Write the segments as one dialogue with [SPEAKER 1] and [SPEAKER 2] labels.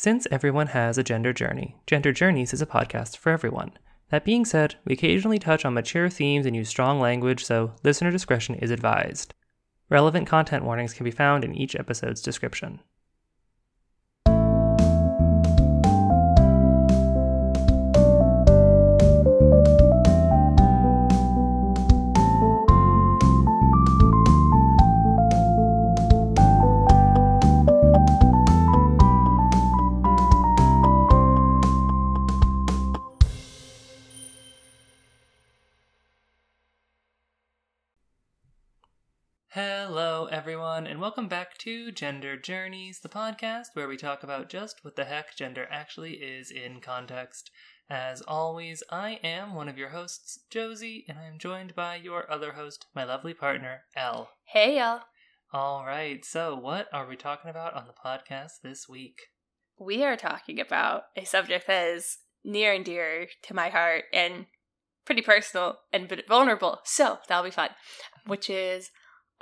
[SPEAKER 1] Since everyone has a gender journey, Gender Journeys is a podcast for everyone. That being said, we occasionally touch on mature themes and use strong language, so listener discretion is advised. Relevant content warnings can be found in each episode's description. Welcome back to Gender Journeys, the podcast where we talk about just what the heck gender actually is in context. As always, I am one of your hosts, Josie, and I am joined by your other host, my lovely partner, Elle.
[SPEAKER 2] Hey, y'all.
[SPEAKER 1] All right, so what are we talking about on the podcast this week?
[SPEAKER 2] We are talking about a subject that is near and dear to my heart and pretty personal and vulnerable, so that'll be fun, which is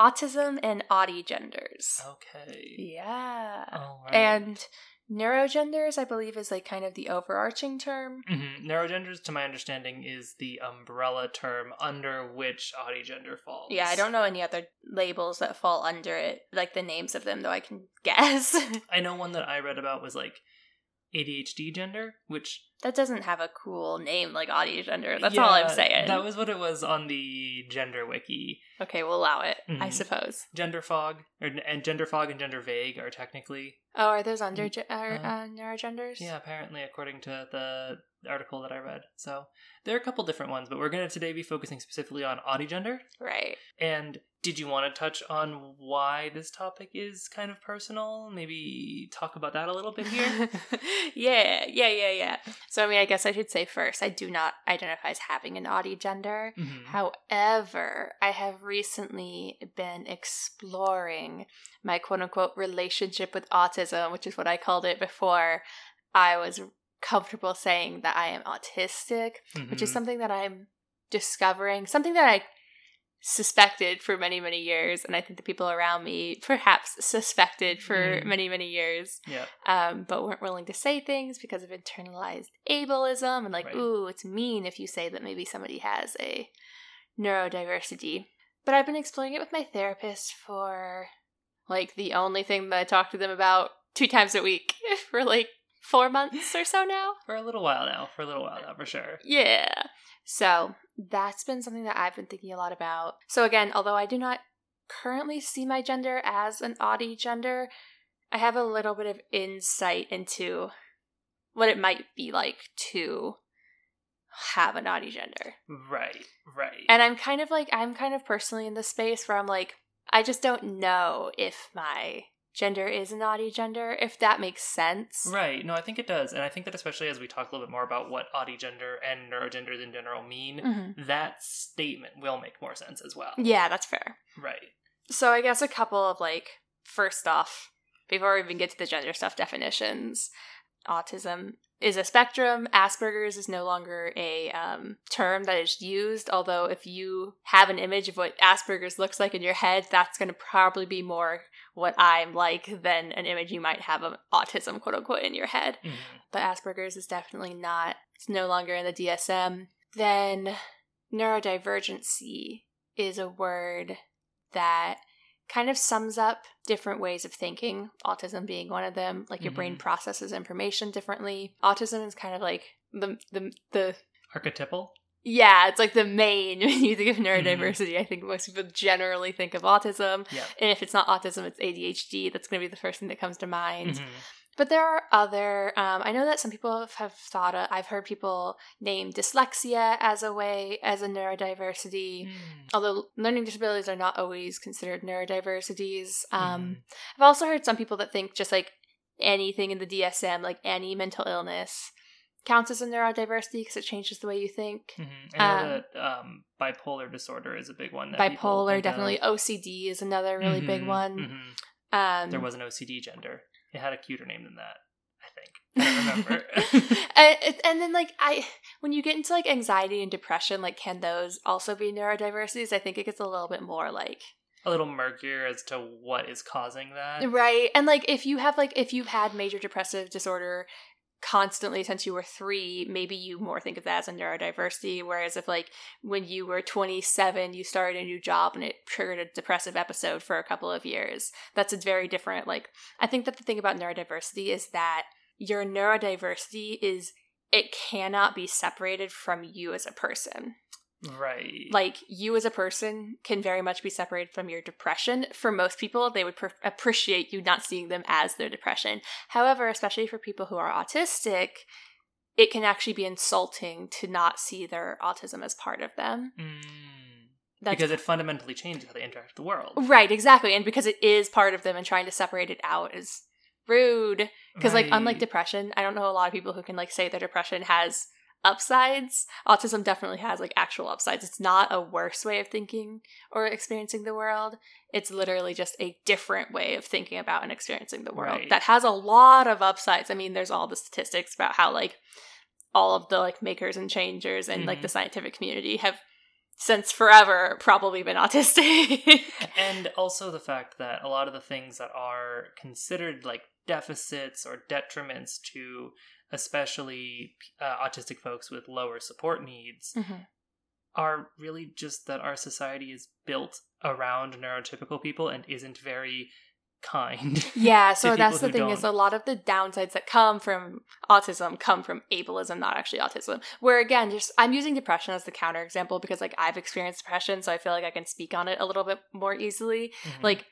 [SPEAKER 2] autism and autigenders.
[SPEAKER 1] Okay.
[SPEAKER 2] Yeah.
[SPEAKER 1] All right.
[SPEAKER 2] And neurogenders, I believe, is like kind of the overarching term.
[SPEAKER 1] hmm Neurogenders, to my understanding, is the umbrella term under which autigender falls.
[SPEAKER 2] Yeah, I don't know any other labels that fall under it, like the names of them, though I can guess.
[SPEAKER 1] I know one that I read about was like ADHD gender, which
[SPEAKER 2] that doesn't have a cool name like autigender. That's all I'm saying.
[SPEAKER 1] That was what it was on the gender wiki.
[SPEAKER 2] okay, we'll allow it, I
[SPEAKER 1] Mhm.
[SPEAKER 2] suppose.
[SPEAKER 1] Gender fog, or, and gender fog and gender vague are technically
[SPEAKER 2] Oh, are those under
[SPEAKER 1] Mm,
[SPEAKER 2] are,
[SPEAKER 1] uh,
[SPEAKER 2] uh, neurogenders?
[SPEAKER 1] yeah, apparently according to the article that I read. So there are a couple different ones, but we're going to today be focusing specifically on gender.
[SPEAKER 2] Right.
[SPEAKER 1] And did you want to touch on why this topic is kind of personal? Maybe talk about that a little bit here.
[SPEAKER 2] yeah, yeah, yeah, yeah. So, I mean, I guess I should say first, I do not identify as having an autigender.
[SPEAKER 1] Mhm.
[SPEAKER 2] However, I have recently been exploring my quote unquote relationship with autism, which is what I called it before I was comfortable saying that I am autistic, which is
[SPEAKER 1] Mhm.
[SPEAKER 2] something that I'm discovering, something that I suspected for many, many years. And I think the people around me perhaps suspected for
[SPEAKER 1] Mm.
[SPEAKER 2] many, many years
[SPEAKER 1] Yeah.
[SPEAKER 2] um, but weren't willing to say things because of internalized ableism and like,
[SPEAKER 1] Right.
[SPEAKER 2] ooh, it's mean if you say that maybe somebody has a neurodiversity. But I've been exploring it with my therapist for like the only thing that I talk to them about two times a week for like four months or so now.
[SPEAKER 1] For a little while now. For a little while now, for sure.
[SPEAKER 2] Yeah. So that's been something that I've been thinking a lot about. So again, although I do not currently see my gender as an autigender, I have a little bit of insight into what it might be like to have an autigender.
[SPEAKER 1] Right. Right.
[SPEAKER 2] And I'm kind of like I'm kind of personally in the space where I'm like I just don't know if my gender is an autigender, if that makes sense.
[SPEAKER 1] Right. No, I think it does. And I think that especially as we talk a little bit more about what gender and neurogenders in general mean,
[SPEAKER 2] Mhm.
[SPEAKER 1] that statement will make more sense as well.
[SPEAKER 2] Yeah, that's fair.
[SPEAKER 1] Right.
[SPEAKER 2] So I guess a couple of like first off, before we even get to the gender stuff definitions, autism is a spectrum. Asperger's is no longer a um, term that is used. Although if you have an image of what Asperger's looks like in your head, that's going to probably be more what I'm like than an image you might have of autism, quote unquote, in your head
[SPEAKER 1] Mhm.
[SPEAKER 2] but Asperger's is definitely not. It's no longer in the DSM. Then neurodivergency is a word that kind of sums up different ways of thinking, autism being one of them. Like your brain
[SPEAKER 1] Mhm.
[SPEAKER 2] processes information differently. Autism is kind of like the the the
[SPEAKER 1] Archetypal?
[SPEAKER 2] yeah, it's like the main when you think of neurodiversity. I think most people generally think of autism.
[SPEAKER 1] Yeah.
[SPEAKER 2] And if it's not autism, it's ADHD. That's going to be the first thing that comes to mind.
[SPEAKER 1] Mhm.
[SPEAKER 2] But there are other. Um, I know that some people have thought. Of, I've heard people name dyslexia as a way as a neurodiversity.
[SPEAKER 1] Mm.
[SPEAKER 2] Although learning disabilities are not always considered neurodiversities. Um,
[SPEAKER 1] Mhm.
[SPEAKER 2] I've also heard some people that think just like anything in the DSM, like any mental illness, counts as a neurodiversity because it changes the way you think.
[SPEAKER 1] Mhm. I know
[SPEAKER 2] Um,
[SPEAKER 1] that um, bipolar disorder is a big one. That
[SPEAKER 2] Bipolar,
[SPEAKER 1] think of.
[SPEAKER 2] definitely. OCD is another really big
[SPEAKER 1] Mhm,
[SPEAKER 2] one.
[SPEAKER 1] mhm.
[SPEAKER 2] Um,
[SPEAKER 1] There was an OCD gender. It had a cuter name than that, I think. I don't remember.
[SPEAKER 2] and, it- and then like i when you get into like anxiety and depression like can those also be neurodiversities i think it gets a little bit more like
[SPEAKER 1] a little murkier as to what is causing that.
[SPEAKER 2] Right. And like if you have like if you've had major depressive disorder constantly since you were 3, maybe you more think of that as a neurodiversity whereas if like when you were 27 you started a new job and it triggered a depressive episode for a couple of years. That's a very different like I think that the thing about neurodiversity is that your neurodiversity is it cannot be separated from you as a person.
[SPEAKER 1] Right.
[SPEAKER 2] Like you as a person can very much be separated from your depression. For most people, they would pr- appreciate you not seeing them as their depression. However, especially for people who are autistic, it can actually be insulting to not see their autism as part of them.
[SPEAKER 1] Mm. because it fundamentally changes how they interact with the world.
[SPEAKER 2] Right, exactly. And because it is part of them and trying to separate it out is rude. Because
[SPEAKER 1] Right.
[SPEAKER 2] like unlike depression, I don't know a lot of people who can like say their depression has upsides. Autism definitely has like actual upsides. It's not a worse way of thinking or experiencing the world. It's literally just a different way of thinking about and experiencing the world
[SPEAKER 1] Right.
[SPEAKER 2] that has a lot of upsides. I mean, there's all the statistics about how like all of the like makers and changers and like
[SPEAKER 1] Mhm.
[SPEAKER 2] the scientific community have since forever probably been autistic.
[SPEAKER 1] and also the fact that a lot of the things that are considered like deficits or detriments to especially uh, autistic folks with lower support needs
[SPEAKER 2] Mhm.
[SPEAKER 1] are really just that our society is built around neurotypical people and isn't very kind.
[SPEAKER 2] Yeah, so that's the thing is a lot of the downsides that come from autism come from ableism, not actually autism. Where again, just I'm using depression as the counterexample because like I've experienced depression, so I feel like I can speak on it a little bit more easily.
[SPEAKER 1] Mhm.
[SPEAKER 2] Like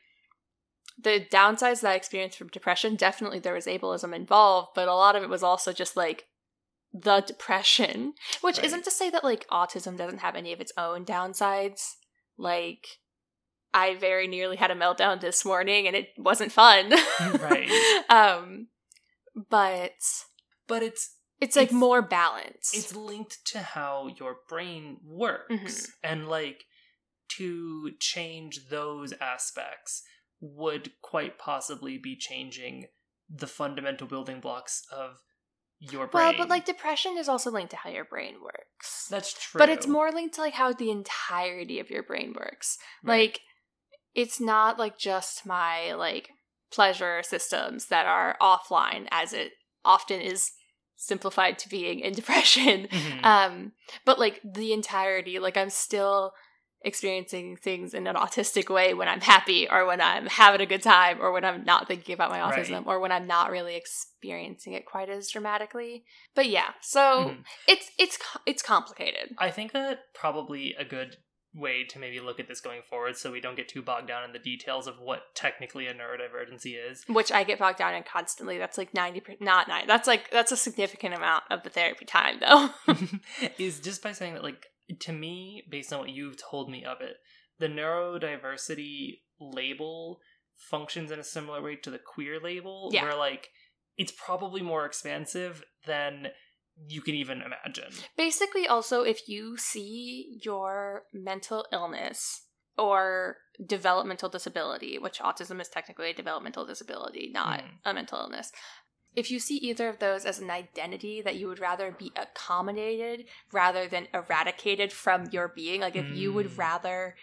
[SPEAKER 2] the downsides that I experienced from depression, definitely there was ableism involved, but a lot of it was also just like the depression, which
[SPEAKER 1] Right.
[SPEAKER 2] isn't to say that like autism doesn't have any of its own downsides. Like I very nearly had a meltdown this morning and it wasn't fun.
[SPEAKER 1] Right.
[SPEAKER 2] Um but
[SPEAKER 1] but it's
[SPEAKER 2] it's like
[SPEAKER 1] It's-
[SPEAKER 2] more balanced.
[SPEAKER 1] it's linked to how your brain works
[SPEAKER 2] Mhm.
[SPEAKER 1] and like to change those aspects would quite possibly be changing the fundamental building blocks of your brain
[SPEAKER 2] well, but like depression is also linked to how your brain works.
[SPEAKER 1] that's true
[SPEAKER 2] But it's more linked to like how the entirety of your brain works.
[SPEAKER 1] Right.
[SPEAKER 2] Like it's not like just my like pleasure systems that are offline as it often is simplified to being in depression.
[SPEAKER 1] Mhm.
[SPEAKER 2] Um but like the entirety like I'm still experiencing things in an autistic way when I'm happy or when I'm having a good time or when I'm not thinking about my autism
[SPEAKER 1] Right.
[SPEAKER 2] or when I'm not really experiencing it quite as dramatically. But yeah, so
[SPEAKER 1] Mhm.
[SPEAKER 2] it's it's it's complicated.
[SPEAKER 1] I think that probably a good way to maybe look at this going forward so we don't get too bogged down in the details of what technically a neurodivergency is.
[SPEAKER 2] Which I get bogged down in constantly. That's like ninety, not nine. That's like that's a significant amount of the therapy time, though.
[SPEAKER 1] is just by saying that like to me based on what you've told me of it the neurodiversity label functions in a similar way to the queer label
[SPEAKER 2] Yeah.
[SPEAKER 1] where like it's probably more expansive than you can even imagine
[SPEAKER 2] Basically, also, if you see your mental illness or developmental disability, which autism is technically a developmental disability, not
[SPEAKER 1] Mm.
[SPEAKER 2] a mental illness. If you see either of those as an identity that you would rather be accommodated rather than eradicated from your being, like if you would
[SPEAKER 1] Mm.
[SPEAKER 2] rather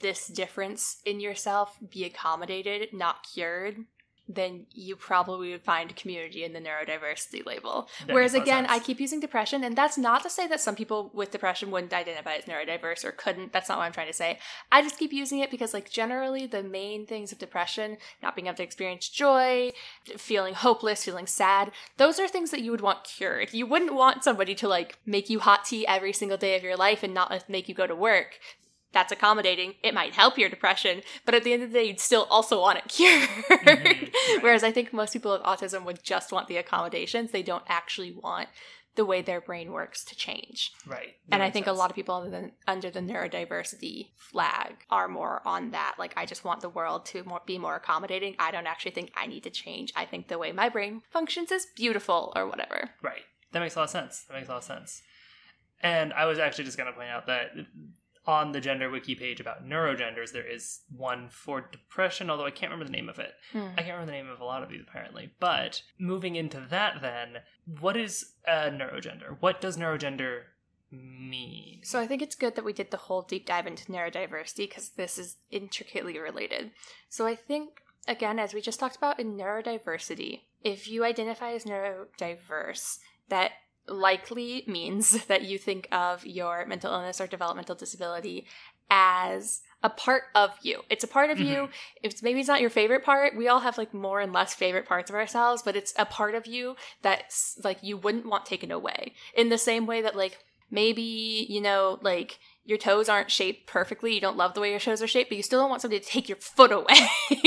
[SPEAKER 2] this difference in yourself be accommodated, not cured, then you probably would find community in the neurodiversity label.
[SPEAKER 1] That
[SPEAKER 2] Whereas
[SPEAKER 1] makes a lot of
[SPEAKER 2] again, I keep using depression, and that's not to say that some people with depression wouldn't identify as neurodiverse or couldn't. That's not what I'm trying to say. I just keep using it because, like, generally the main things of depression, not being able to experience joy, feeling hopeless, feeling sad, those are things that you would want cured. You wouldn't want somebody to like make you hot tea every single day of your life and not make you go to work. That's accommodating. It might help your depression, but at the end of the day, you'd still also want it cured.
[SPEAKER 1] Mhm, right.
[SPEAKER 2] Whereas I think most people with autism would just want the accommodations. They don't actually want the way their brain works to change.
[SPEAKER 1] right That
[SPEAKER 2] and I think a lot of people under the, under the neurodiversity flag are more on that. Like, I just want the world to more, be more accommodating. I don't actually think I need to change. I think the way my brain functions is beautiful or whatever.
[SPEAKER 1] Right. That makes a lot of sense. That makes a lot of sense. And I was actually just going to point out that on the gender wiki page about neurogenders, there is one for depression, although I can't remember the name of it.
[SPEAKER 2] Hmm.
[SPEAKER 1] I can't remember the name of a lot of these apparently. But moving into that, then, what is a neurogender? What does neurogender mean?
[SPEAKER 2] So I think it's good that we did the whole deep dive into neurodiversity because this is intricately related. So I think again, as we just talked about in neurodiversity, if you identify as neurodiverse, that likely means that you think of your mental illness or developmental disability as a part of you. It's a part of mm-hmm. you. It's maybe it's not your favorite part. We all have like more and less favorite parts of ourselves, but it's a part of you that's like you wouldn't want taken away. In the same way that like maybe, you know, like your toes aren't shaped perfectly. You don't love the way your toes are shaped, but you still don't want somebody to take your foot away.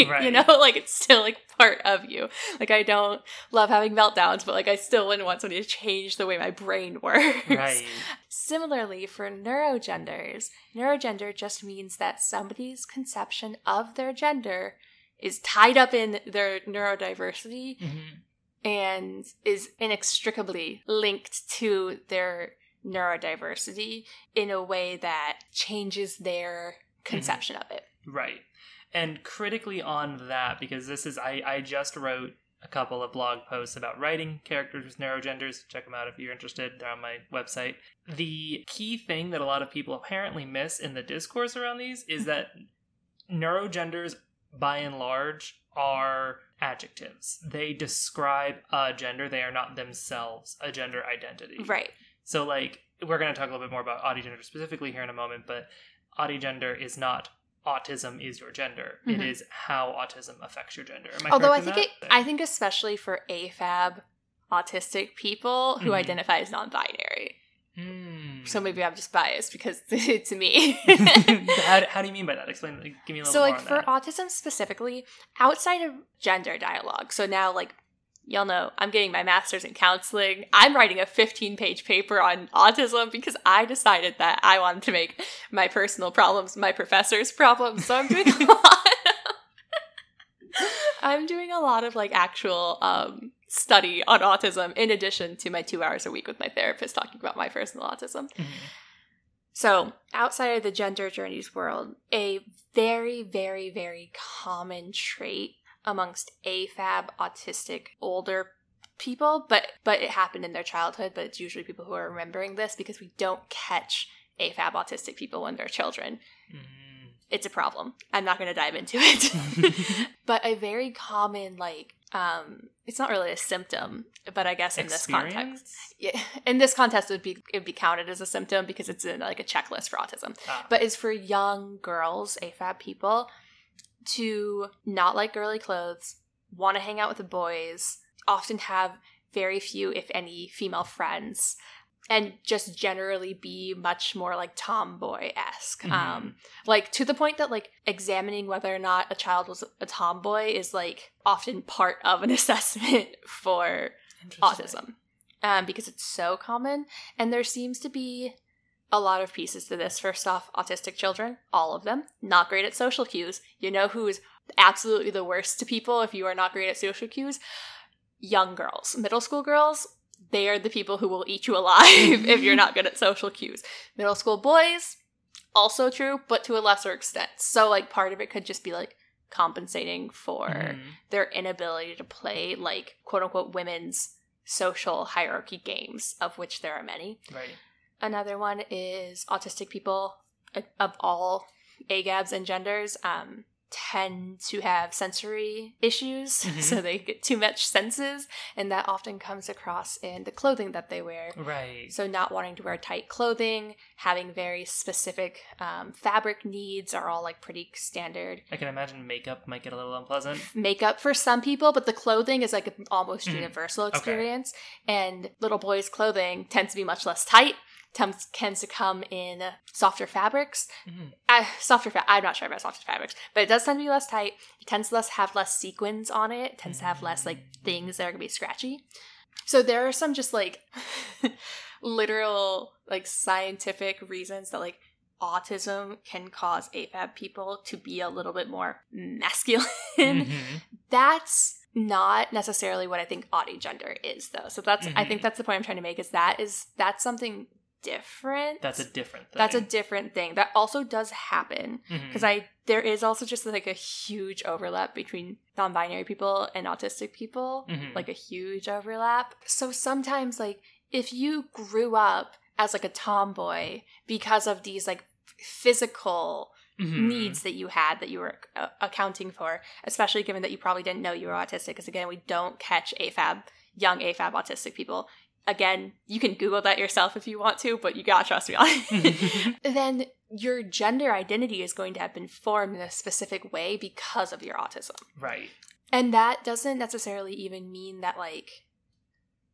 [SPEAKER 2] Right. you know, like it's still like part of you. Like I don't love having meltdowns, but like I still wouldn't want somebody to change the way my brain works. Right. Similarly, for neurogenders, neurogender just means that somebody's conception of their gender is tied up in their neurodiversity mm-hmm. and is inextricably linked to their neurodiversity in a way that changes their conception mm-hmm. of it.
[SPEAKER 1] Right. And critically on that, because this is, I, I just wrote a couple of blog posts about writing characters with neurogenders. Check them out if you're interested. They're on my website. The key thing that a lot of people apparently miss in the discourse around these is that neurogenders, by and large, are adjectives. They describe a gender, they are not themselves a gender identity.
[SPEAKER 2] Right.
[SPEAKER 1] So, like, we're going to talk a little bit more about autigender specifically here in a moment, but autigender is not autism is your gender. Mm-hmm. It is how autism affects your gender.
[SPEAKER 2] Although I think it, I think especially for AFAB autistic people who mm-hmm. identify as non-binary. Mm. So maybe I'm just biased because it's me.
[SPEAKER 1] how, how, do you mean by that? Explain. Give me a little. So,
[SPEAKER 2] like for
[SPEAKER 1] that.
[SPEAKER 2] autism specifically, outside of gender dialogue, so now like y'all know I'm getting my master's in counseling. I'm writing a 15 page paper on autism because I decided that I wanted to make my personal problems my professor's problems. So I'm doing a lot. I'm doing a lot of like actual um, study on autism in addition to my two hours a week with my therapist talking about my personal autism. Mm-hmm. So, outside of the gender journeys world, a very, very, very common trait amongst AFAB autistic older people, but but it happened in their childhood, but it's usually people who are remembering this because we don't catch AFAB autistic people when they're children. Mm. It's a problem. I'm not going to dive into it. but a very common like um it's not really a symptom, but I guess in Experience? this context. Yeah, in this context it would be it would be counted as a symptom because it's in like a checklist for autism. Ah. But it's for young girls, AFAB people to not like girly clothes, want to hang out with the boys, often have very few, if any, female friends, and just generally be much more like tomboy esque. Mm-hmm. Um, like to the point that like examining whether or not a child was a tomboy is like often part of an assessment for autism. Um, because it's so common, and there seems to be a lot of pieces to this. First off, autistic children, all of them, not great at social cues. You know who's absolutely the worst to people if you are not great at social cues? Young girls, middle school girls, they are the people who will eat you alive if you're not good at social cues. Middle school boys, also true, but to a lesser extent. So, like, part of it could just be like compensating for mm. their inability to play, like, quote unquote, women's social hierarchy games, of which there are many.
[SPEAKER 1] Right.
[SPEAKER 2] Another one is autistic people of all AGABs and genders um, tend to have sensory issues, mm-hmm. so they get too much senses, and that often comes across in the clothing that they wear.
[SPEAKER 1] Right.
[SPEAKER 2] So, not wanting to wear tight clothing, having very specific um, fabric needs are all like pretty standard.
[SPEAKER 1] I can imagine makeup might get a little unpleasant.
[SPEAKER 2] Makeup for some people, but the clothing is like an almost mm. universal experience, okay. and little boys' clothing tends to be much less tight tends, tends to come in softer fabrics. Mm-hmm. Uh, softer fa- I'm not sure about softer fabrics, but it does tend to be less tight. It tends to less have less sequins on it. it tends mm-hmm. to have less like things that are gonna be scratchy. So there are some just like literal like scientific reasons that like autism can cause AFAB people to be a little bit more masculine. Mm-hmm. That's not necessarily what I think gender is though. So that's mm-hmm. I think mm-hmm. that's the point I'm trying to make is that is that's something different.
[SPEAKER 1] That's a different thing.
[SPEAKER 2] That's a different thing. That also does happen because mm-hmm. I there is also just like a huge overlap between non-binary people and autistic people, mm-hmm. like a huge overlap. So sometimes like if you grew up as like a tomboy because of these like physical
[SPEAKER 1] Mhm.
[SPEAKER 2] needs that you had that you were uh, accounting for, especially given that you probably didn't know you were autistic. Because again, we don't catch AFAB, young AFAB autistic people. Again, you can Google that yourself if you want to, but you gotta trust me on it. then your gender identity is going to have been formed in a specific way because of your autism.
[SPEAKER 1] right.
[SPEAKER 2] And that doesn't necessarily even mean that like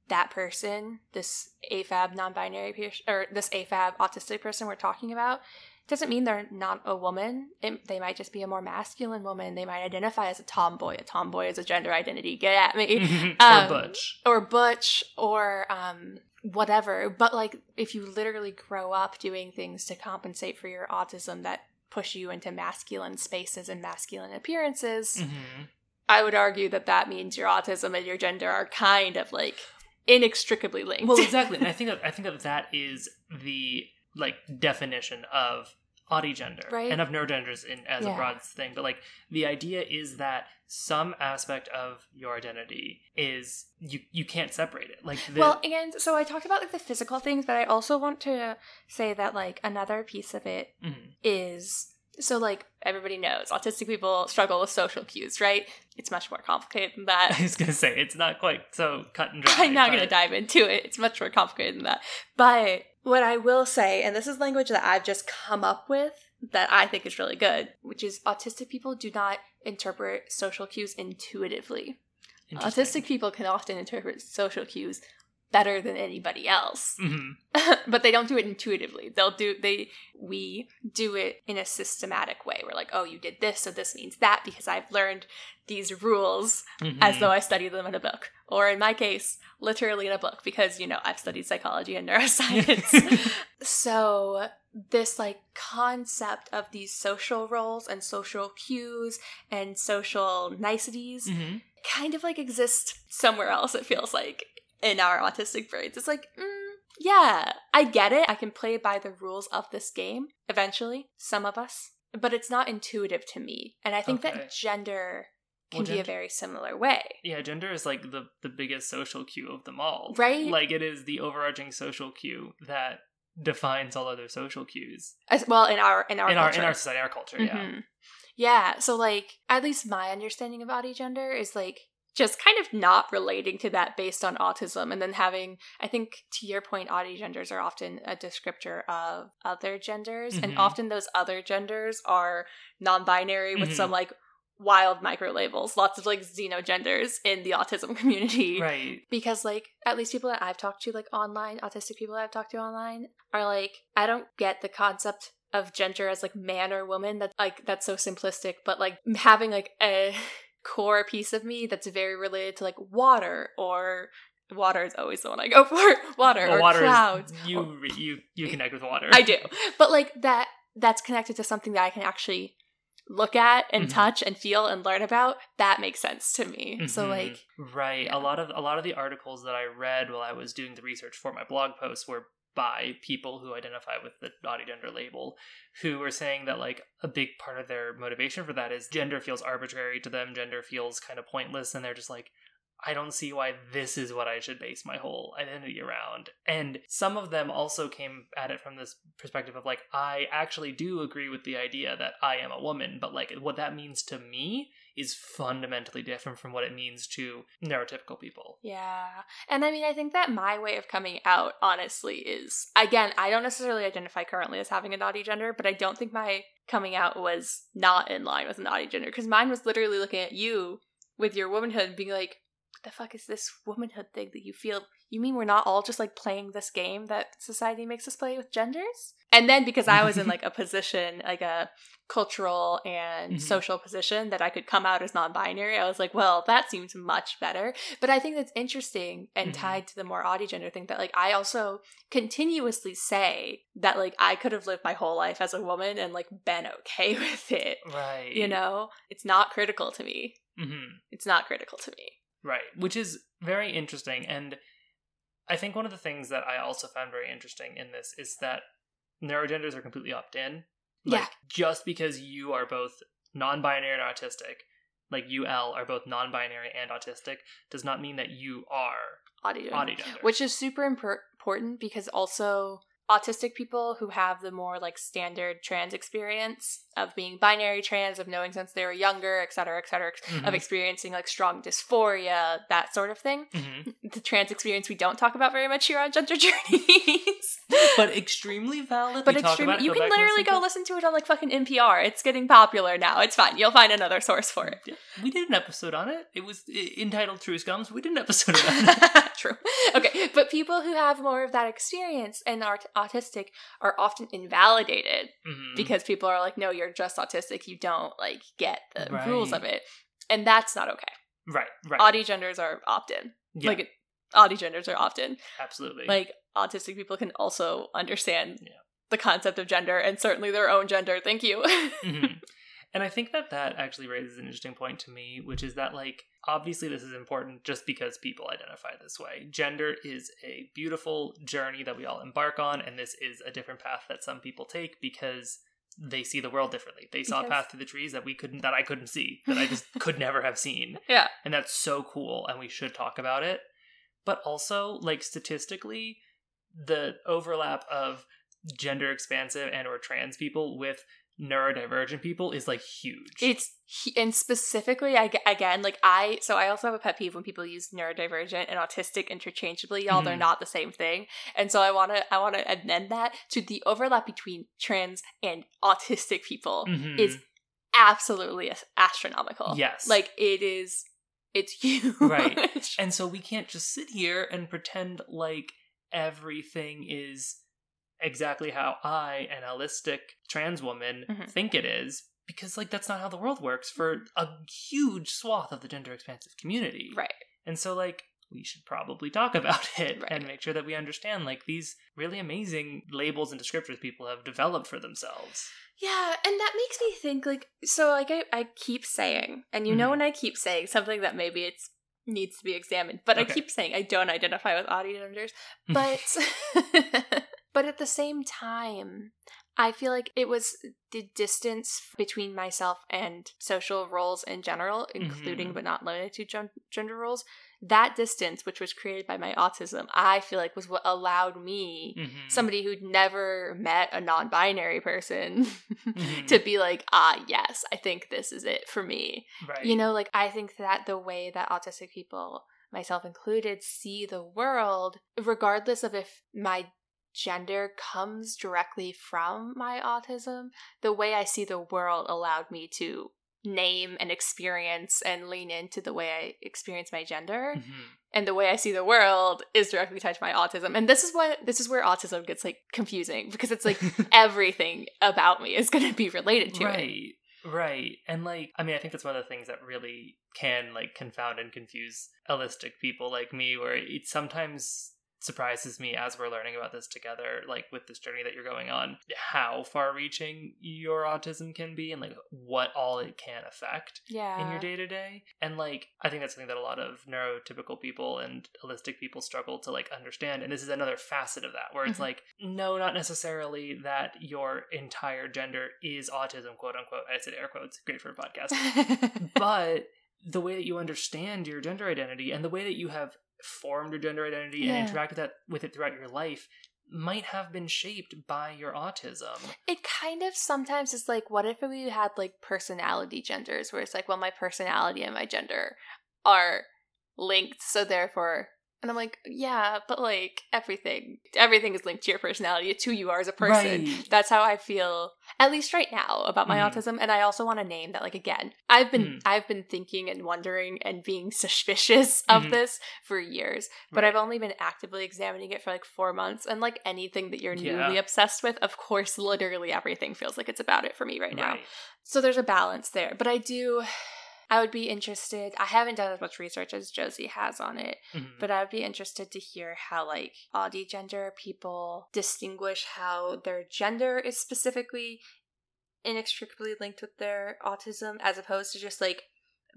[SPEAKER 2] that person, this AFAB non-binary person or this AFAB autistic person we're talking about, doesn't mean they're not a woman. It, they might just be a more masculine woman. They might identify as a tomboy. A tomboy is a gender identity. Get at me.
[SPEAKER 1] or
[SPEAKER 2] Um,
[SPEAKER 1] butch.
[SPEAKER 2] Or butch or um whatever. But like if you literally grow up doing things to compensate for your autism that push you into masculine spaces and masculine appearances,
[SPEAKER 1] Mhm.
[SPEAKER 2] I would argue that that means your autism and your gender are kind of like inextricably linked.
[SPEAKER 1] Well, exactly, and I think that I think that that is the like definition of gender
[SPEAKER 2] Right.
[SPEAKER 1] and of neurogenders in as a broad thing. But like the idea is that some aspect of your identity is you you can't separate it. Like the,
[SPEAKER 2] well, and so I talked about like the physical things, but I also want to say that like another piece of it
[SPEAKER 1] Mhm.
[SPEAKER 2] is so like everybody knows autistic people struggle with social cues, right? It's much more complicated than that.
[SPEAKER 1] I was gonna say it's not quite so cut and dry.
[SPEAKER 2] I'm not going to dive into it. It's much more complicated than that. But what I will say, and this is language that I've just come up with that I think is really good, which is autistic people do not interpret social cues intuitively. Autistic people can often interpret social cues better than anybody else.
[SPEAKER 1] Mhm.
[SPEAKER 2] but they don't do it intuitively. They'll do they we do it in a systematic way. We're like, "Oh, you did this, so this means that because I've learned these rules as
[SPEAKER 1] Mhm.
[SPEAKER 2] though I studied them in a book." Or in my case, literally in a book because, you know, I've studied psychology and neuroscience. so this like concept of these social roles and social cues and social niceties
[SPEAKER 1] Mhm.
[SPEAKER 2] kind of like exist somewhere else it feels like in our autistic brains it's like mm, yeah i get it i can play by the rules of this game eventually some of us but it's not intuitive to me and i think
[SPEAKER 1] Okay.
[SPEAKER 2] that gender can
[SPEAKER 1] Well,
[SPEAKER 2] be a very similar way
[SPEAKER 1] Yeah, gender is like the the biggest social cue of them all.
[SPEAKER 2] Right?
[SPEAKER 1] Like it is the overarching social cue that defines all other social cues
[SPEAKER 2] As, well in our in our
[SPEAKER 1] in our in our society, our culture. Yeah.
[SPEAKER 2] Mhm. yeah so like at least my understanding of autigender is like just kind of not relating to that based on autism and then having i think to your point autigenders are often a descriptor of other genders and
[SPEAKER 1] Mhm.
[SPEAKER 2] often those other genders are non-binary with
[SPEAKER 1] Mhm.
[SPEAKER 2] some like wild micro labels lots of like xenogenders in the autism community
[SPEAKER 1] Right.
[SPEAKER 2] because like at least people that I've talked to like online autistic people I've talked to online are like I don't get the concept of gender as like man or woman that like that's so simplistic but like having like a core piece of me that's very related to like water or water is always the one I go for water
[SPEAKER 1] Well,
[SPEAKER 2] or
[SPEAKER 1] water
[SPEAKER 2] clouds
[SPEAKER 1] is you
[SPEAKER 2] or-
[SPEAKER 1] you you connect with water.
[SPEAKER 2] I do but like that that's connected to something that I can actually look at and
[SPEAKER 1] Mhm.
[SPEAKER 2] touch and feel and learn about that makes sense to me so
[SPEAKER 1] Mhm.
[SPEAKER 2] like
[SPEAKER 1] right
[SPEAKER 2] yeah.
[SPEAKER 1] a lot of a lot of the articles that i read while i was doing the research for my blog posts were by people who identify with the autigender label who are saying that like a big part of their motivation for that is gender feels arbitrary to them gender feels kind of pointless and they're just like I don't see why this is what I should base my whole identity around. And some of them also came at it from this perspective of like, I actually do agree with the idea that I am a woman, but like what that means to me is fundamentally different from what it means to neurotypical people.
[SPEAKER 2] Yeah. And I mean, I think that my way of coming out, honestly, is again, I don't necessarily identify currently as having an autigender, but I don't think my coming out was not in line with an autigender because mine was literally looking at you with your womanhood being like, the fuck is this womanhood thing that you feel? You mean we're not all just like playing this game that society makes us play with genders? And then because I was in like a position, like a cultural and
[SPEAKER 1] Mhm.
[SPEAKER 2] social position that I could come out as non binary, I was like, well, that seems much better. But I think that's interesting and
[SPEAKER 1] Mhm.
[SPEAKER 2] tied to the more autigender thing that like I also continuously say that like I could have lived my whole life as a woman and like been okay with it.
[SPEAKER 1] Right.
[SPEAKER 2] You know, it's not critical to me.
[SPEAKER 1] hmm
[SPEAKER 2] It's not critical to me.
[SPEAKER 1] Right. Which is very interesting. And I think one of the things that I also found very interesting in this is that neurogenders are completely opt in. Like,
[SPEAKER 2] Yeah.
[SPEAKER 1] just because you are both non binary and autistic, like you, Elle, are both non binary and autistic, does not mean that you are
[SPEAKER 2] autigender.
[SPEAKER 1] audi gender.
[SPEAKER 2] Which is super impor- important because also autistic people who have the more like standard trans experience of being binary trans, of knowing since they were younger, et cetera, et cetera,
[SPEAKER 1] Mhm.
[SPEAKER 2] of experiencing like strong dysphoria, that sort of thing.
[SPEAKER 1] Mhm.
[SPEAKER 2] The trans experience we don't talk about very much here on Gender Journeys.
[SPEAKER 1] but extremely valid.
[SPEAKER 2] but extremely, you can literally go listen to it on like fucking NPR. It's getting popular now. It's fine. You'll find another source for it.
[SPEAKER 1] Yeah, we did an episode on it. It was entitled "True Scums." We did an episode about it.
[SPEAKER 2] True. Okay, but people who have more of that experience and are autistic are often invalidated
[SPEAKER 1] Mhm.
[SPEAKER 2] because people are like, "No, you're just autistic. You don't like get the rules of it," and that's not okay.
[SPEAKER 1] right, right,
[SPEAKER 2] Autigenders are opt-in.
[SPEAKER 1] yeah,
[SPEAKER 2] Like, Autigenders are opt-in.
[SPEAKER 1] absolutely.
[SPEAKER 2] Like, autistic people can also understand
[SPEAKER 1] Yeah.
[SPEAKER 2] the concept of gender and certainly their own gender. Thank you.
[SPEAKER 1] Mhm. And I think that that actually raises an interesting point to me, which is that, like, obviously this is important just because people identify this way. Gender is a beautiful journey that we all embark on, and this is a different path that some people take because they see the world differently. They saw a path through the trees that we couldn't, that I couldn't see, that I just could never have seen.
[SPEAKER 2] yeah.
[SPEAKER 1] And that's so cool, and we should talk about it. But also, like, statistically, the overlap of gender expansive and or trans people with neurodivergent people is like huge.
[SPEAKER 2] It's and specifically, I again like I so I also have a pet peeve when people use neurodivergent and autistic interchangeably. Y'all, they're
[SPEAKER 1] Mhm.
[SPEAKER 2] not the same thing, and so I want to I want to amend that to the overlap between trans and autistic people
[SPEAKER 1] Mhm.
[SPEAKER 2] is absolutely astronomical.
[SPEAKER 1] yes,
[SPEAKER 2] like it is. It's huge.
[SPEAKER 1] Right. and so we can't just sit here and pretend like everything is exactly how I, an allistic trans woman,
[SPEAKER 2] Mhm.
[SPEAKER 1] think it is. Because like that's not how the world works for a huge swath of the gender expansive community.
[SPEAKER 2] right.
[SPEAKER 1] And so, like, we should probably talk about it
[SPEAKER 2] Right.
[SPEAKER 1] and make sure that we understand, like, these really amazing labels and descriptors people have developed for themselves.
[SPEAKER 2] Yeah, and that makes me think like so like I, I keep saying, and you know
[SPEAKER 1] Mhm.
[SPEAKER 2] when I keep saying something that maybe it's needs to be examined, but I keep saying I don't identify with autigenders. But but at the same time, I feel like it was the distance between myself and social roles in general, including
[SPEAKER 1] Mhm.
[SPEAKER 2] but not limited to gen- gender roles. That distance, which was created by my autism, I feel like was what allowed me
[SPEAKER 1] Mhm.
[SPEAKER 2] somebody who'd never met a non-binary person
[SPEAKER 1] Mhm.
[SPEAKER 2] to be like ah yes i think this is it for me
[SPEAKER 1] right.
[SPEAKER 2] you know like i think that the way that autistic people myself included see the world regardless of if my gender comes directly from my autism the way i see the world allowed me to name and experience and lean into the way i experience my gender
[SPEAKER 1] Mhm.
[SPEAKER 2] and the way I see the world is directly tied to my autism. And this is what this is where autism gets like confusing because it's like everything about me is going to be related to it.
[SPEAKER 1] right. Right. And, like, I mean, I think that's one of the things that really can, like, confound and confuse allistic people like me, where it sometimes surprises me as we're learning about this together, like with this journey that you're going on, how far reaching your autism can be and like what all it can affect.
[SPEAKER 2] Yeah.
[SPEAKER 1] in your day to day. And like, I think that's something that a lot of neurotypical people and allistic people struggle to like understand. And this is another facet of that where it's
[SPEAKER 2] Mhm.
[SPEAKER 1] like, no, not necessarily that your entire gender is autism, quote unquote. I said air quotes, great for a podcast. but the way that you understand your gender identity and the way that you have formed your gender identity
[SPEAKER 2] Yeah.
[SPEAKER 1] and interacted that with it throughout your life might have been shaped by your autism.
[SPEAKER 2] it kind of sometimes is like, what if we had like personality genders where it's like, well, my personality and my gender are linked, so therefore. And I'm like, yeah, but like everything, everything is linked to your personality. It's who you are as a person.
[SPEAKER 1] Right.
[SPEAKER 2] That's how I feel, at least right now, about my
[SPEAKER 1] Mhm.
[SPEAKER 2] autism. And I also want to name that, like, again, I've been,
[SPEAKER 1] Mhm.
[SPEAKER 2] I've been thinking and wondering and being suspicious of
[SPEAKER 1] Mhm.
[SPEAKER 2] this for years, but
[SPEAKER 1] Right.
[SPEAKER 2] I've only been actively examining it for like four months. And like anything that you're
[SPEAKER 1] Yeah.
[SPEAKER 2] newly obsessed with, of course, literally everything feels like it's about it for me right now. So there's a balance there. But I do, I would be interested. I haven't done as much research as Josie has on it,
[SPEAKER 1] Mhm.
[SPEAKER 2] but I would be interested to hear how like autigender people distinguish how their gender is specifically inextricably linked with their autism, as opposed to just like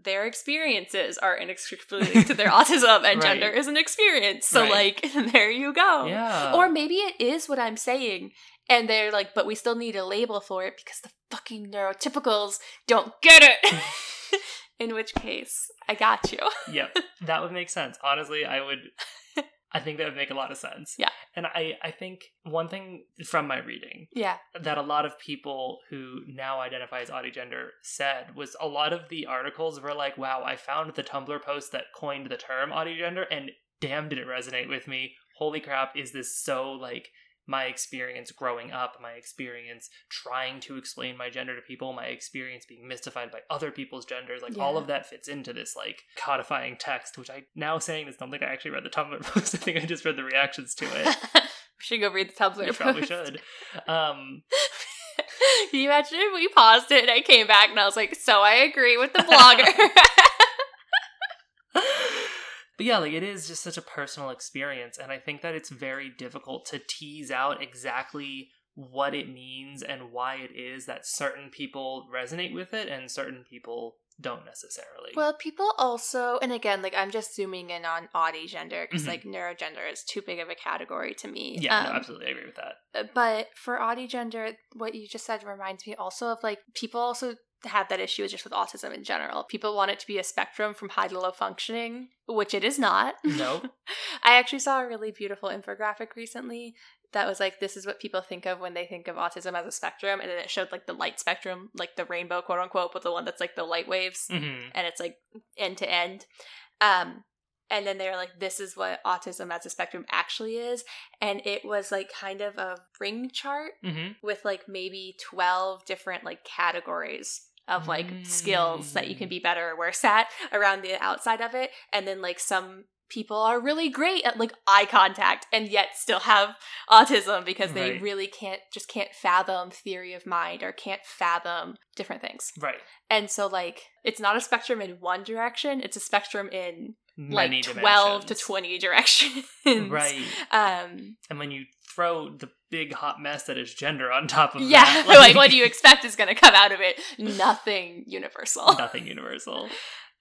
[SPEAKER 2] their experiences are inextricably linked to their autism, and
[SPEAKER 1] Right.
[SPEAKER 2] gender is an experience. So
[SPEAKER 1] Right.
[SPEAKER 2] like there you go.
[SPEAKER 1] yeah.
[SPEAKER 2] Or maybe it is what I'm saying, and they're like, but we still need a label for it because the fucking neurotypicals don't get it. In which case, I got you.
[SPEAKER 1] yep, that would make sense. Honestly, I would I think that would make a lot of sense.
[SPEAKER 2] Yeah.
[SPEAKER 1] And I, I think one thing from my reading
[SPEAKER 2] Yeah.
[SPEAKER 1] that a lot of people who now identify as autigender said was a lot of the articles were like, wow, I found the Tumblr post that coined the term gender, and damn did it resonate with me. Holy crap, is this so like my experience growing up, my experience trying to explain my gender to people, my experience being mystified by other people's genders, like all of that fits into this like codifying text, which I now saying this don't think I actually read the Tumblr post. I think I just read the reactions to it.
[SPEAKER 2] we should go read the Tumblr.
[SPEAKER 1] You probably should. Um
[SPEAKER 2] Can you imagine if we paused it and I came back and I was like, so I agree with the blogger.
[SPEAKER 1] But yeah, like it is just such a personal experience, and I think that it's very difficult to tease out exactly what it means and why it is that certain people resonate with it and certain people don't necessarily.
[SPEAKER 2] well, people also, and again, like I'm just zooming in on autigender because
[SPEAKER 1] Mhm.
[SPEAKER 2] like neurogender is too big of a category to me.
[SPEAKER 1] yeah, no,
[SPEAKER 2] Um,
[SPEAKER 1] absolutely, I agree with that.
[SPEAKER 2] But for autigender, what you just said reminds me also of like people also have that issue is just with autism in general. People want it to be a spectrum from high to low functioning, which it is not.
[SPEAKER 1] Nope.
[SPEAKER 2] I actually saw a really beautiful infographic recently that was like, this is what people think of when they think of autism as a spectrum. And then it showed like the light spectrum, like the rainbow, quote unquote, but the one that's like the light waves
[SPEAKER 1] hmm
[SPEAKER 2] and it's like end to end. Um, and then they're like, this is what autism as a spectrum actually is. And it was like kind of a ring chart
[SPEAKER 1] hmm
[SPEAKER 2] with like maybe 12 different like categories of like skills that you can mm. be better or worse at around the outside of it. And then like some people are really great at like eye contact and yet still have autism because they
[SPEAKER 1] Right.
[SPEAKER 2] really can't just can't fathom theory of mind or can't fathom different things.
[SPEAKER 1] Right.
[SPEAKER 2] And so like it's not a spectrum in one direction, it's a spectrum in like
[SPEAKER 1] Many
[SPEAKER 2] 12 to 20 directions.
[SPEAKER 1] Right.
[SPEAKER 2] Um
[SPEAKER 1] And when you throw the big hot mess that is gender on top of
[SPEAKER 2] yeah,
[SPEAKER 1] that,
[SPEAKER 2] like, what do you expect is going to come out of it? Nothing universal.
[SPEAKER 1] nothing universal.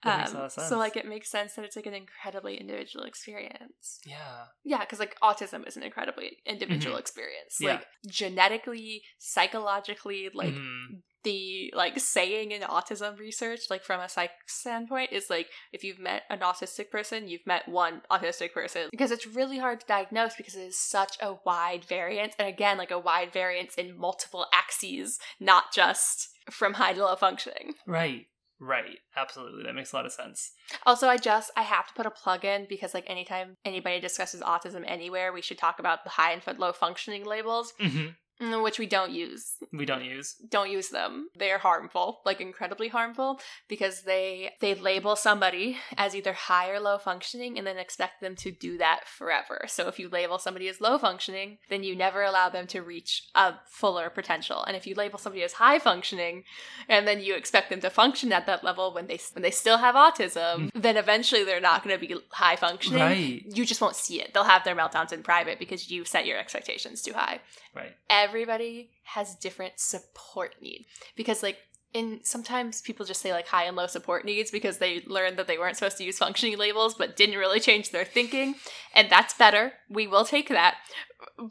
[SPEAKER 1] That makes a lot of sense.
[SPEAKER 2] So like it makes sense that it's like an incredibly individual experience.
[SPEAKER 1] yeah.
[SPEAKER 2] Yeah, because like autism is an incredibly individual
[SPEAKER 1] Mhm.
[SPEAKER 2] experience.
[SPEAKER 1] Yeah.
[SPEAKER 2] Like genetically, psychologically, like
[SPEAKER 1] Mhm.
[SPEAKER 2] The like saying in autism research, like from a psych standpoint, is like if you've met an autistic person, you've met one autistic person. Because it's really hard to diagnose because it is such a wide variance. And again, like a wide variance in multiple axes, not just from high to low functioning.
[SPEAKER 1] Right. Right. Absolutely. That makes a lot of sense.
[SPEAKER 2] Also, I just I have to put a plug in because like anytime anybody discusses autism anywhere, we should talk about the high and low functioning labels,
[SPEAKER 1] hmm
[SPEAKER 2] mm, Mm, which we don't use.
[SPEAKER 1] We don't use.
[SPEAKER 2] Don't use them. They are harmful, like incredibly harmful, because they they label somebody as either high or low functioning and then expect them to do that forever. So if you label somebody as low functioning, then you never allow them to reach a fuller potential. And if you label somebody as high functioning and then you expect them to function at that level when they when they still have autism, mm. then eventually they're not going to be high functioning.
[SPEAKER 1] Right.
[SPEAKER 2] You just won't see it. They'll have their meltdowns in private because you set your expectations too high
[SPEAKER 1] Right.
[SPEAKER 2] Everybody has different support need. Because like in sometimes people just say like high and low support needs because they learned that they weren't supposed to use functioning labels but didn't really change their thinking and that's better. We will take that.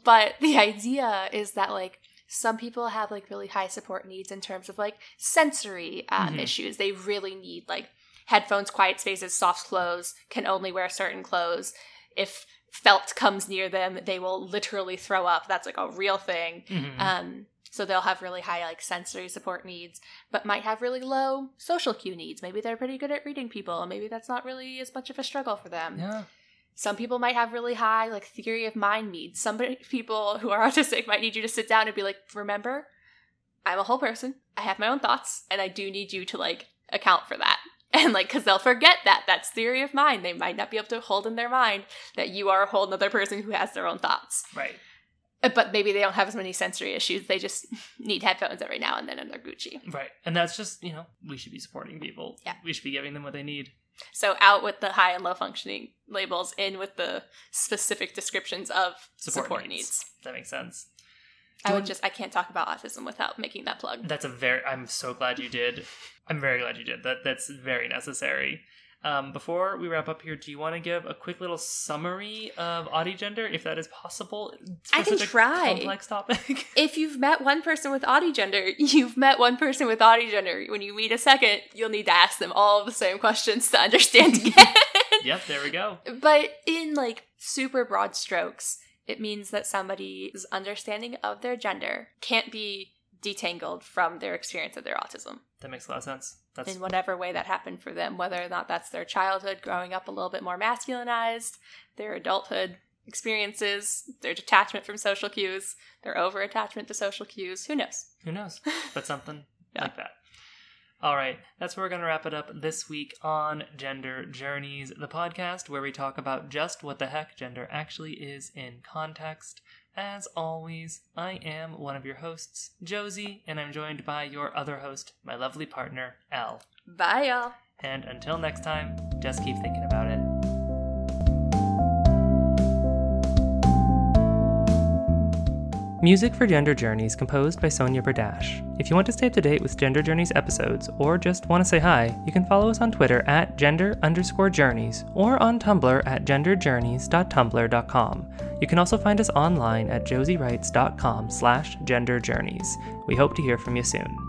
[SPEAKER 2] But the idea is that like some people have like really high support needs in terms of like sensory um,
[SPEAKER 1] Mhm.
[SPEAKER 2] issues. They really need like headphones quiet spaces soft clothes can only wear certain clothes. If felt comes near them they will literally throw up that's like a real thing
[SPEAKER 1] Mhm.
[SPEAKER 2] um, so they'll have really high like sensory support needs, but might have really low social cue needs. Maybe they're pretty good at reading people, and maybe that's not really as much of a struggle for them.
[SPEAKER 1] yeah.
[SPEAKER 2] Some people might have really high like theory of mind needs. Some people who are autistic might need you to sit down and be like, "Remember, I'm a whole person. I have my own thoughts, and I do need you to like account for that." And like, because they'll forget that that's theory of mind. They might not be able to hold in their mind that you are a whole other person who has their own thoughts.
[SPEAKER 1] Right.
[SPEAKER 2] Uh, but maybe they don't have as many sensory issues. They just need headphones every now and then and they're Gucci.
[SPEAKER 1] Right. And that's just, you know, we should be supporting people.
[SPEAKER 2] Yeah.
[SPEAKER 1] We should be giving them what they need.
[SPEAKER 2] So out with the high and low functioning labels, in with the specific descriptions of support, needs.
[SPEAKER 1] That makes sense.
[SPEAKER 2] I would just I can't talk about autism without making that plug.
[SPEAKER 1] That's a very. I'm so glad you did. I'm very glad you did. That that's very necessary. Um, before we wrap up here, do you want to give a quick little summary of Autigender, if that is possible?
[SPEAKER 2] I can
[SPEAKER 1] such a
[SPEAKER 2] try.
[SPEAKER 1] Complex topic.
[SPEAKER 2] If you've met one person with Autigender, you've met one person with Autigender. When you meet a second, you'll need to ask them all the same questions to understand again.
[SPEAKER 1] yep, there we go.
[SPEAKER 2] But in like super broad strokes, it means that somebody's understanding of their gender can't be detangled from their experience of their autism
[SPEAKER 1] That makes a lot of sense. That's
[SPEAKER 2] in whatever way that happened for them, whether or not that's their childhood growing up a little bit more masculinized, their adulthood experiences, their detachment from social cues, their over attachment to social cues. Who knows?
[SPEAKER 1] who knows, but something
[SPEAKER 2] Yeah.
[SPEAKER 1] like that. All right, that's where we're going to wrap it up this week on Gender Journeys, the podcast where we talk about just what the heck gender actually is in context. As always, I am one of your hosts, Josie, and I'm joined by your other host, my lovely partner, Elle.
[SPEAKER 2] Bye, y'all.
[SPEAKER 1] And until next time, just keep thinking about Music for Gender Journeys composed by Sonia Berdash. If you want to stay up to date with Gender Journeys episodes or just want to say hi, you can follow us on Twitter at gender underscore journeys or on Tumblr at genderjourneys.tumblr.com. You can also find us online at josiewrites.com slash genderjourneys. We hope to hear from you soon.